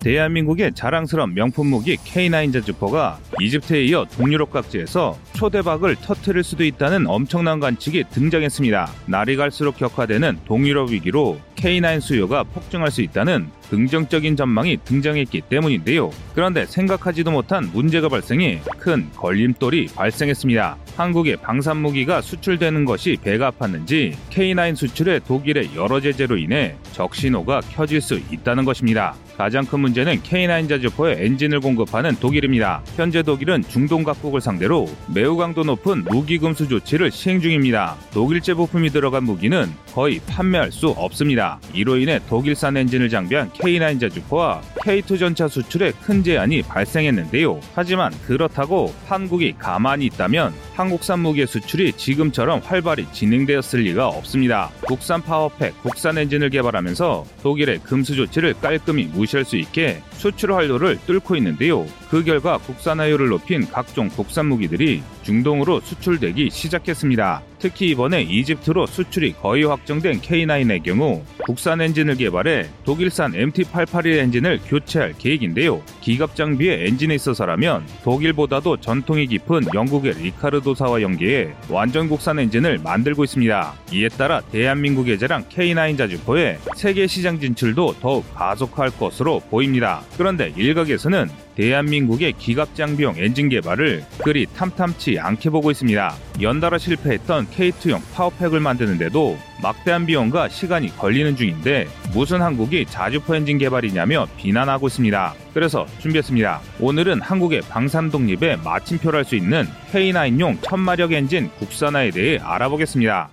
대한민국의 자랑스러운 명품 무기 K9 자주포가 이집트에 이어 동유럽 각지에서 초대박을 터트릴 수도 있다는 엄청난 관측이 등장했습니다. 날이 갈수록 격화되는 동유럽 위기로 K9 수요가 폭증할 수 있다는 긍정적인 전망이 등장했기 때문인데요. 그런데 생각하지도 못한 문제가 발생해 큰 걸림돌이 발생했습니다. 한국의 방산 무기가 수출되는 것이 배가 아팠는지 K9 수출의 독일의 여러 제재로 인해 적신호가 켜질 수 있다는 것입니다. 가장 큰 문제는 K9 자주포의 엔진을 공급하는 독일입니다. 현재 독일은 중동 각국을 상대로 매우 강도 높은 무기 금수 조치를 시행 중입니다. 독일제 부품이 들어간 무기는 거의 판매할 수 없습니다. 이로 인해 독일산 엔진을 장비한 K9 자주포와 K2 전차 수출에 큰 제한이 발생했는데요. 하지만 그렇다고 한국이 가만히 있다면 한국산 무기 수출이 지금처럼 활발히 진행되었을 리가 없습니다. 국산 파워팩, 국산 엔진을 개발하면서 독일의 금수 조치를 깔끔히 무시할 수 있게 수출 활로를 뚫고 있는데요. 그 결과 국산화율을 높인 각종 국산 무기들이 중동으로 수출되기 시작했습니다. 특히 이번에 이집트로 수출이 거의 확정된 K9의 경우 국산 엔진을 개발해 독일산 MT881 엔진을 교체할 계획인데요. 기갑 장비의 엔진에 있어서라면 독일보다도 전통이 깊은 영국의 리카르도사와 연계해 완전 국산 엔진을 만들고 있습니다. 이에 따라 대한민국의 자랑 K9 자주포의 세계 시장 진출도 더욱 가속화할 것으로 보입니다. 그런데 일각에서는 대한민국의 기갑 장비용 엔진 개발을 그리 탐탁치 않게 보고 있습니다. 연달아 실패했던 K2용 power pack을 만드는데도 막대한 비용과 시간이 걸리는 중인데 무슨 한국이 자주포 엔진 개발이냐며 비난하고 있습니다. 그래서 준비했습니다. 오늘은 한국의 방산 독립에 마침표를 할 수 있는 K9용 천마력 엔진 국산화에 대해 알아보겠습니다.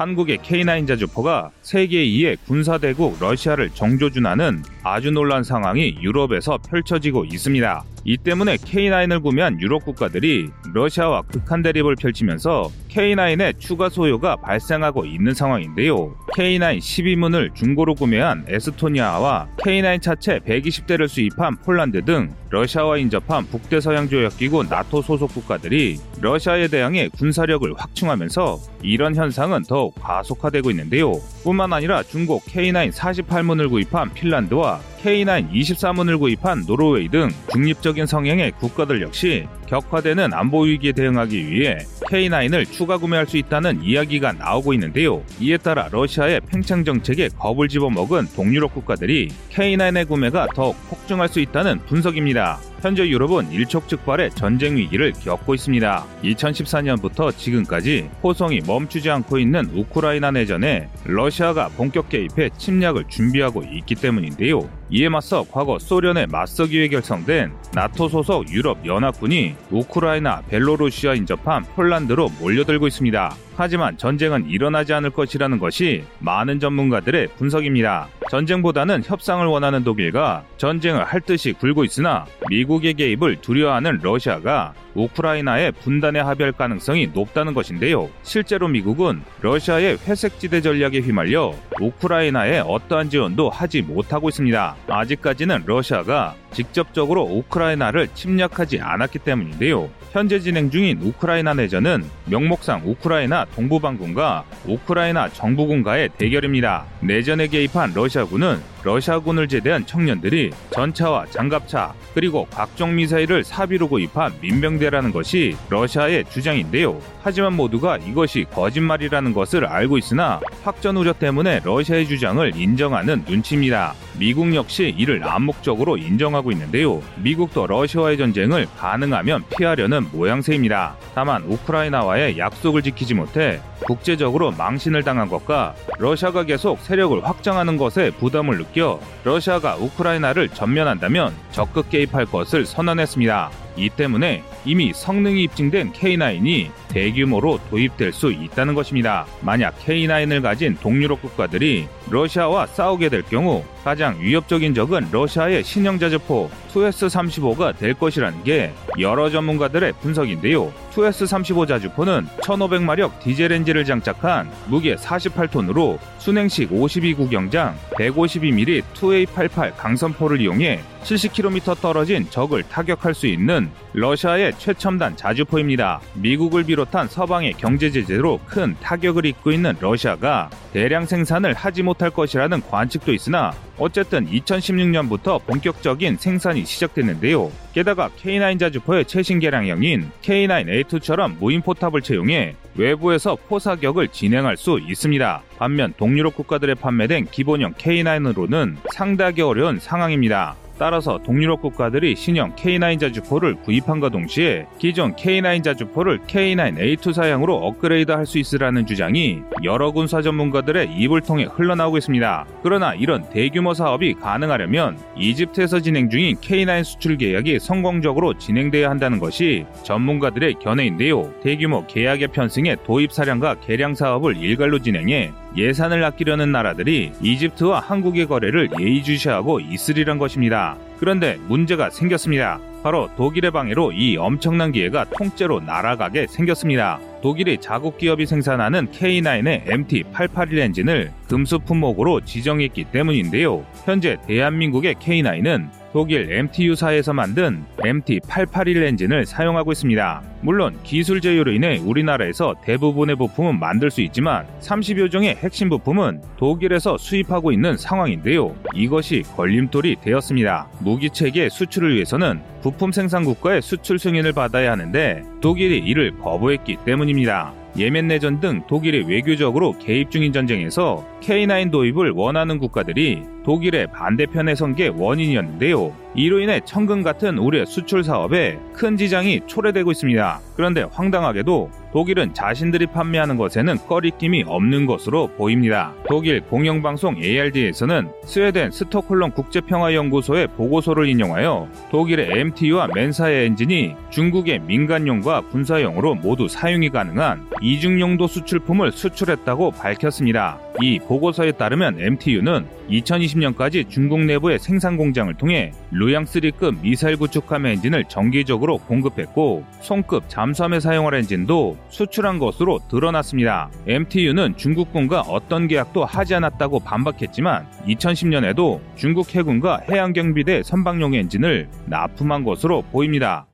한국의 K9 자주포가 세계 2의 군사대국 러시아를 정조준하는 아주 놀란 상황이 유럽에서 펼쳐지고 있습니다. 이 때문에 K9을 구매한 유럽 국가들이 러시아와 극한 대립을 펼치면서 K9의 추가 소요가 발생하고 있는 상황인데요. K9 12문을 중고로 구매한 에스토니아와 K9 차체 120대를 수입한 폴란드 등 러시아와 인접한 북대서양조약기구 나토 소속 국가들이 러시아에 대항해 군사력을 확충하면서 이런 현상은 더욱 가속화되고 있는데요. 뿐만 아니라 중국 K9 48문을 구입한 핀란드와 K9 24문을 구입한 노르웨이 등 중립적인 성향의 국가들 역시 격화되는 안보 위기에 대응하기 위해 K9을 추가 구매할 수 있다는 이야기가 나오고 있는데요. 이에 따라 러시아의 팽창 정책에 겁을 집어먹은 동유럽 국가들이 K9의 구매가 더욱 폭증할 수 있다는 분석입니다. 현재 유럽은 일촉즉발의 전쟁 위기를 겪고 있습니다. 2014년부터 지금까지 호송이 멈추지 않고 있는 우크라이나 내전에 러시아가 본격 개입해 침략을 준비하고 있기 때문인데요. 이에 맞서 과거 소련에 맞서기 위해 결성된 나토 소속 유럽 연합군이 우크라이나, 벨로루시아 인접한 폴란드로 몰려들고 있습니다. 하지만 전쟁은 일어나지 않을 것이라는 것이 많은 전문가들의 분석입니다. 전쟁보다는 협상을 원하는 독일과 전쟁을 할 듯이 굴고 있으나 미국의 개입을 두려워하는 러시아가 우크라이나의 분단에 합의할 가능성이 높다는 것인데요. 실제로 미국은 러시아의 회색지대 전략에 휘말려 우크라이나에 어떠한 지원도 하지 못하고 있습니다. 아직까지는 러시아가 직접적으로 우크라이나를 침략하지 않았기 때문인데요. 현재 진행 중인 우크라이나 내전은 명목상 우크라이나 동부반군과 우크라이나 정부군과의 대결입니다. 내전에 개입한 러시아군은 러시아군을 제대한 청년들이 전차와 장갑차 그리고 각종 미사일을 사비로 구입한 민병대라는 것이 러시아의 주장인데요. 하지만 모두가 이것이 거짓말이라는 것을 알고 있으나 확전 우려 때문에 러시아의 주장을 인정하는 눈치입니다. 미국 역시 이를 암묵적으로 인정하고 있는데요. 미국도 러시아와의 전쟁을 가능하면 피하려는 모양새입니다. 다만 우크라이나와의 약속을 지키지 못해 국제적으로 망신을 당한 것과 러시아가 계속 세력을 확장하는 것에 부담을 느껴 러시아가 우크라이나를 전면한다면 적극 개입할 것을 선언했습니다. 이 때문에 이미 성능이 입증된 K9이 대규모로 도입될 수 있다는 것입니다. 만약 K9을 가진 동유럽 국가들이 러시아와 싸우게 될 경우 가장 위협적인 적은 러시아의 신형 자주포 2S-35가 될 것이라는 게 여러 전문가들의 분석인데요. 2S-35 자주포는 1500마력 디젤 엔진을 장착한 무게 48톤으로 순행식 52구경장 152mm 2A88 강선포를 이용해 70km 떨어진 적을 타격할 수 있는 러시아의 최첨단 자주포입니다. 미국을 비롯 비롯한 서방의 경제 제재로 큰 타격을 입고 있는 러시아가 대량 생산을 하지 못할 것이라는 관측도 있으나 어쨌든 2016년부터 본격적인 생산이 시작됐는데요. 게다가 K9 자주포의 최신 개량형인 K9A2처럼 무인 포탑을 채용해 외부에서 포사격을 진행할 수 있습니다. 반면 동유럽 국가들에 판매된 기본형 K9으로는 상당히 어려운 상황입니다. 따라서 동유럽 국가들이 신형 K9 자주포를 구입함과 동시에 기존 K9 자주포를 K9A2 사양으로 업그레이드 할 수 있으라는 주장이 여러 군사 전문가들의 입을 통해 흘러나오고 있습니다. 그러나 이런 대규모 사업이 가능하려면 이집트에서 진행 중인 K9 수출 계약이 성공적으로 진행돼야 한다는 것이 전문가들의 견해인데요. 대규모 계약의 편승에 도입 사량과 개량 사업을 일괄로 진행해 예산을 아끼려는 나라들이 이집트와 한국의 거래를 예의주시하고 있으리란 것입니다. 그런데 문제가 생겼습니다. 바로 독일의 방해로 이 엄청난 기회가 통째로 날아가게 생겼습니다. 독일이 자국 기업이 생산하는 K9의 MT881 엔진을 금수 품목으로 지정했기 때문인데요. 현재 대한민국의 K9은 독일 MTU사에서 만든 MT881 엔진을 사용하고 있습니다. 물론 기술 제휴로 인해 우리나라에서 대부분의 부품은 만들 수 있지만 30여 종의 핵심 부품은 독일에서 수입하고 있는 상황인데요. 이것이 걸림돌이 되었습니다. 무기 체계 수출을 위해서는 부품 생산 국가의 수출 승인을 받아야 하는데 독일이 이를 거부했기 때문입니다. 예멘 내전 등 독일이 외교적으로 개입 중인 전쟁에서 K9 도입을 원하는 국가들이 독일의 반대편에 선 게 원인이었는데요. 이로 인해 천금 같은 우리의 수출 사업에 큰 지장이 초래되고 있습니다. 그런데 황당하게도 독일은 자신들이 판매하는 것에는 꺼리낌이 없는 것으로 보입니다. 독일 공영방송 ARD에서는 스웨덴 스톡홀름 국제평화연구소의 보고서를 인용하여 독일의 MTU와 맨사의 엔진이 중국의 민간용과 군사용으로 모두 사용이 가능한 이중용도 수출품을 수출했다고 밝혔습니다. 이 보고서에 따르면 MTU는 2020년까지 중국 내부의 생산 공장을 통해 루양3급 미사일 구축함 엔진을 정기적으로 공급했고 손급 잠수함에 사용할 엔진도 수출한 것으로 드러났습니다. MTU는 중국군과 어떤 계약도 하지 않았다고 반박했지만 2010년에도 중국 해군과 해양경비대 선박용 엔진을 납품한 것으로 보입니다.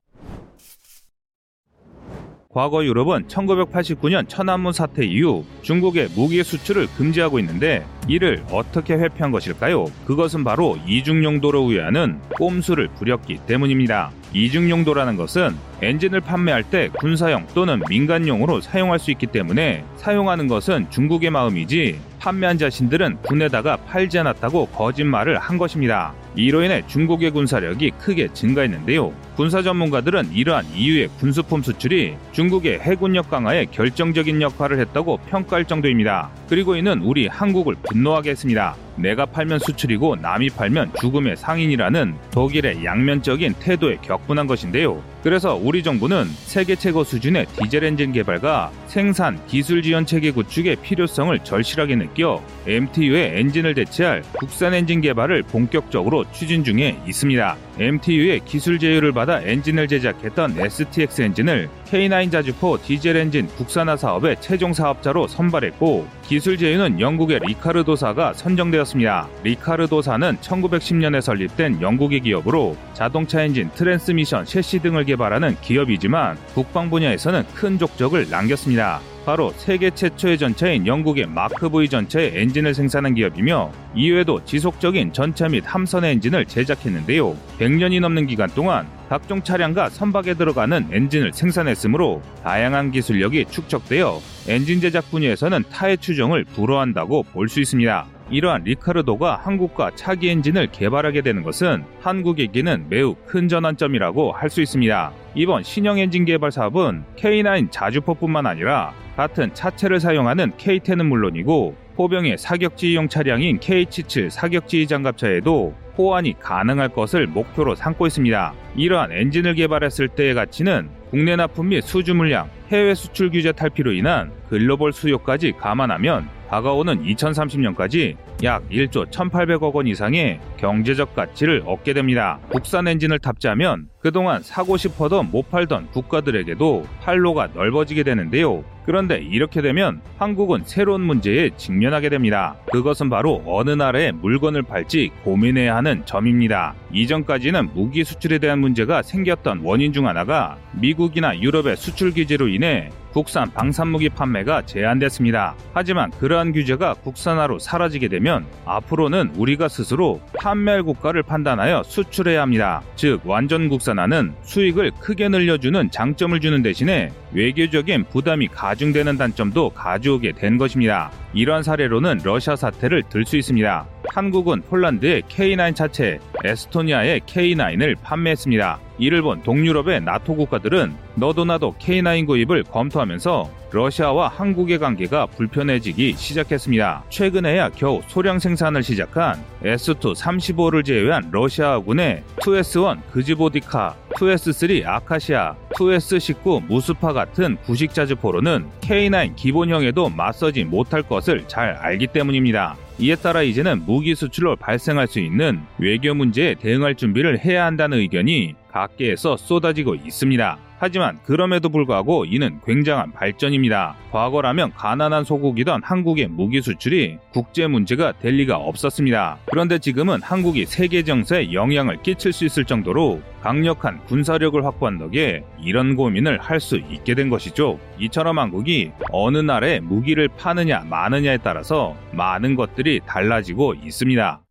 과거 유럽은 1989년 천안문 사태 이후 중국의 무기 수출을 금지하고 있는데 이를 어떻게 회피한 것일까요? 그것은 바로 이중용도로 우회하는 꼼수를 부렸기 때문입니다. 이중용도라는 것은 엔진을 판매할 때 군사용 또는 민간용으로 사용할 수 있기 때문에 사용하는 것은 중국의 마음이지 판매한 자신들은 군에다가 팔지 않았다고 거짓말을 한 것입니다. 이로 인해 중국의 군사력이 크게 증가했는데요. 군사 전문가들은 이러한 이유의 군수품 수출이 중국의 해군력 강화에 결정적인 역할을 했다고 평가할 정도입니다. 그리고 이는 우리 한국을 분노하게 했습니다. 내가 팔면 수출이고 남이 팔면 죽음의 상인이라는 독일의 양면적인 태도에 격분한 것인데요. 그래서 우리 정부는 세계 최고 수준의 디젤 엔진 개발과 생산 기술 지원 체계 구축의 필요성을 절실하게 느껴 MTU의 엔진을 대체할 국산 엔진 개발을 본격적으로 추진 중에 있습니다. MTU의 기술 제휴를 받아 엔진을 제작했던 STX 엔진을 K9 자주포 디젤 엔진 국산화 사업의 최종 사업자로 선발했고 기술 제휴는 영국의 리카르도사가 선정되었습니다. 리카르도사는 1910년에 설립된 영국의 기업으로 자동차 엔진, 트랜스미션, 섀시 등을 개발하는 기업이지만 국방 분야에서는 큰 족적을 남겼습니다. 바로 세계 최초의 전차인 영국의 마크 V 전차의 엔진을 생산한 기업이며 이외에도 지속적인 전차 및 함선의 엔진을 제작했는데요. 100년이 넘는 기간 동안 각종 차량과 선박에 들어가는 엔진을 생산했으므로 다양한 기술력이 축적되어 엔진 제작 분야에서는 타의 추종을 불허한다고 볼 수 있습니다. 이러한 리카르도가 한국과 차기 엔진을 개발하게 되는 것은 한국에게는 매우 큰 전환점이라고 할 수 있습니다. 이번 신형 엔진 개발 사업은 K9 자주포뿐만 아니라 같은 차체를 사용하는 K10은 물론이고 포병의 사격지휘용 차량인 K77 사격지휘 장갑차에도 호환이 가능할 것을 목표로 삼고 있습니다. 이러한 엔진을 개발했을 때의 가치는 국내 납품 및 수주 물량, 해외 수출 규제 탈피로 인한 글로벌 수요까지 감안하면 다가오는 2030년까지 약 1조 1,800억 원 이상의 경제적 가치를 얻게 됩니다. 국산 엔진을 탑재하면 그동안 사고 싶어도 못 팔던 국가들에게도 활로가 넓어지게 되는데요. 그런데 이렇게 되면 한국은 새로운 문제에 직면하게 됩니다. 그것은 바로 어느 나라에 물건을 팔지 고민해야 하는 점입니다. 이전까지는 무기 수출에 대한 문제가 생겼던 원인 중 하나가 미국이나 유럽의 수출 규제로 인해 국산 방산무기 판매가 제한됐습니다. 하지만 그러한 규제가 국산화로 사라지게 되면 앞으로는 우리가 스스로 판매할 국가를 판단하여 수출해야 합니다. 즉 완전 국산화는 수익을 크게 늘려주는 장점을 주는 대신에 외교적인 부담이 가중되는 단점도 가져오게 된 것입니다. 이러한 사례로는 러시아 사태를 들 수 있습니다. 한국은 폴란드의 K9 차체, 에스토니아의 K9을 판매했습니다. 이를 본 동유럽의 나토 국가들은 너도 나도 K9 구입을 검토하면서 러시아와 한국의 관계가 불편해지기 시작했습니다. 최근에야 겨우 소량 생산을 시작한 S2 35를 제외한 러시아군의 2S1 그지보디카, 2S3 아카시아, 2S19 무스파 같은 구식 자주포로는 K9 기본형에도 맞서지 못할 것을 잘 알기 때문입니다. 이에 따라 이제는 무기 수출로 발생할 수 있는 외교 문제에 대응할 준비를 해야 한다는 의견이 각계에서 쏟아지고 있습니다. 하지만 그럼에도 불구하고 이는 굉장한 발전입니다. 과거라면 가난한 소국이던 한국의 무기 수출이 국제 문제가 될 리가 없었습니다. 그런데 지금은 한국이 세계 정세에 영향을 끼칠 수 있을 정도로 강력한 군사력을 확보한 덕에 이런 고민을 할 수 있게 된 것이죠. 이처럼 한국이 어느 나라에 무기를 파느냐 마느냐에 따라서 많은 것들이 달라지고 있습니다.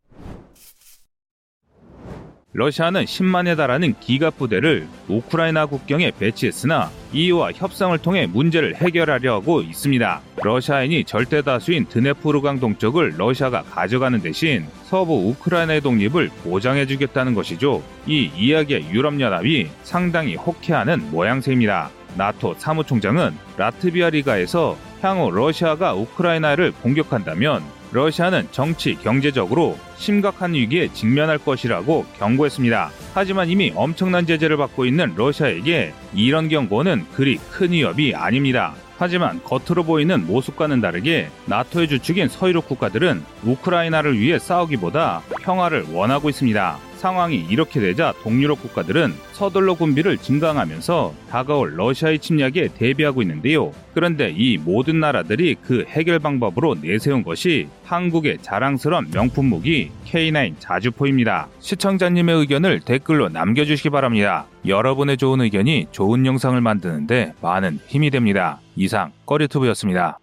러시아는 10만에 달하는 기갑 부대를 우크라이나 국경에 배치했으나 이와 협상을 통해 문제를 해결하려 하고 있습니다. 러시아인이 절대 다수인 드네프르강 동쪽을 러시아가 가져가는 대신 서부 우크라이나의 독립을 보장해주겠다는 것이죠. 이 이야기에 유럽연합이 상당히 호쾌하는 모양새입니다. 나토 사무총장은 라트비아 리가에서 향후 러시아가 우크라이나를 공격한다면 러시아는 정치, 경제적으로 심각한 위기에 직면할 것이라고 경고했습니다. 하지만 이미 엄청난 제재를 받고 있는 러시아에게 이런 경고는 그리 큰 위협이 아닙니다. 하지만 겉으로 보이는 모습과는 다르게 나토의 주축인 서유럽 국가들은 우크라이나를 위해 싸우기보다 평화를 원하고 있습니다. 상황이 이렇게 되자 동유럽 국가들은 서둘러 군비를 증강하면서 다가올 러시아의 침략에 대비하고 있는데요. 그런데 이 모든 나라들이 그 해결 방법으로 내세운 것이 한국의 자랑스러운 명품 무기 K9 자주포입니다. 시청자님의 의견을 댓글로 남겨주시기 바랍니다. 여러분의 좋은 의견이 좋은 영상을 만드는데 많은 힘이 됩니다. 이상 꺼리투브였습니다.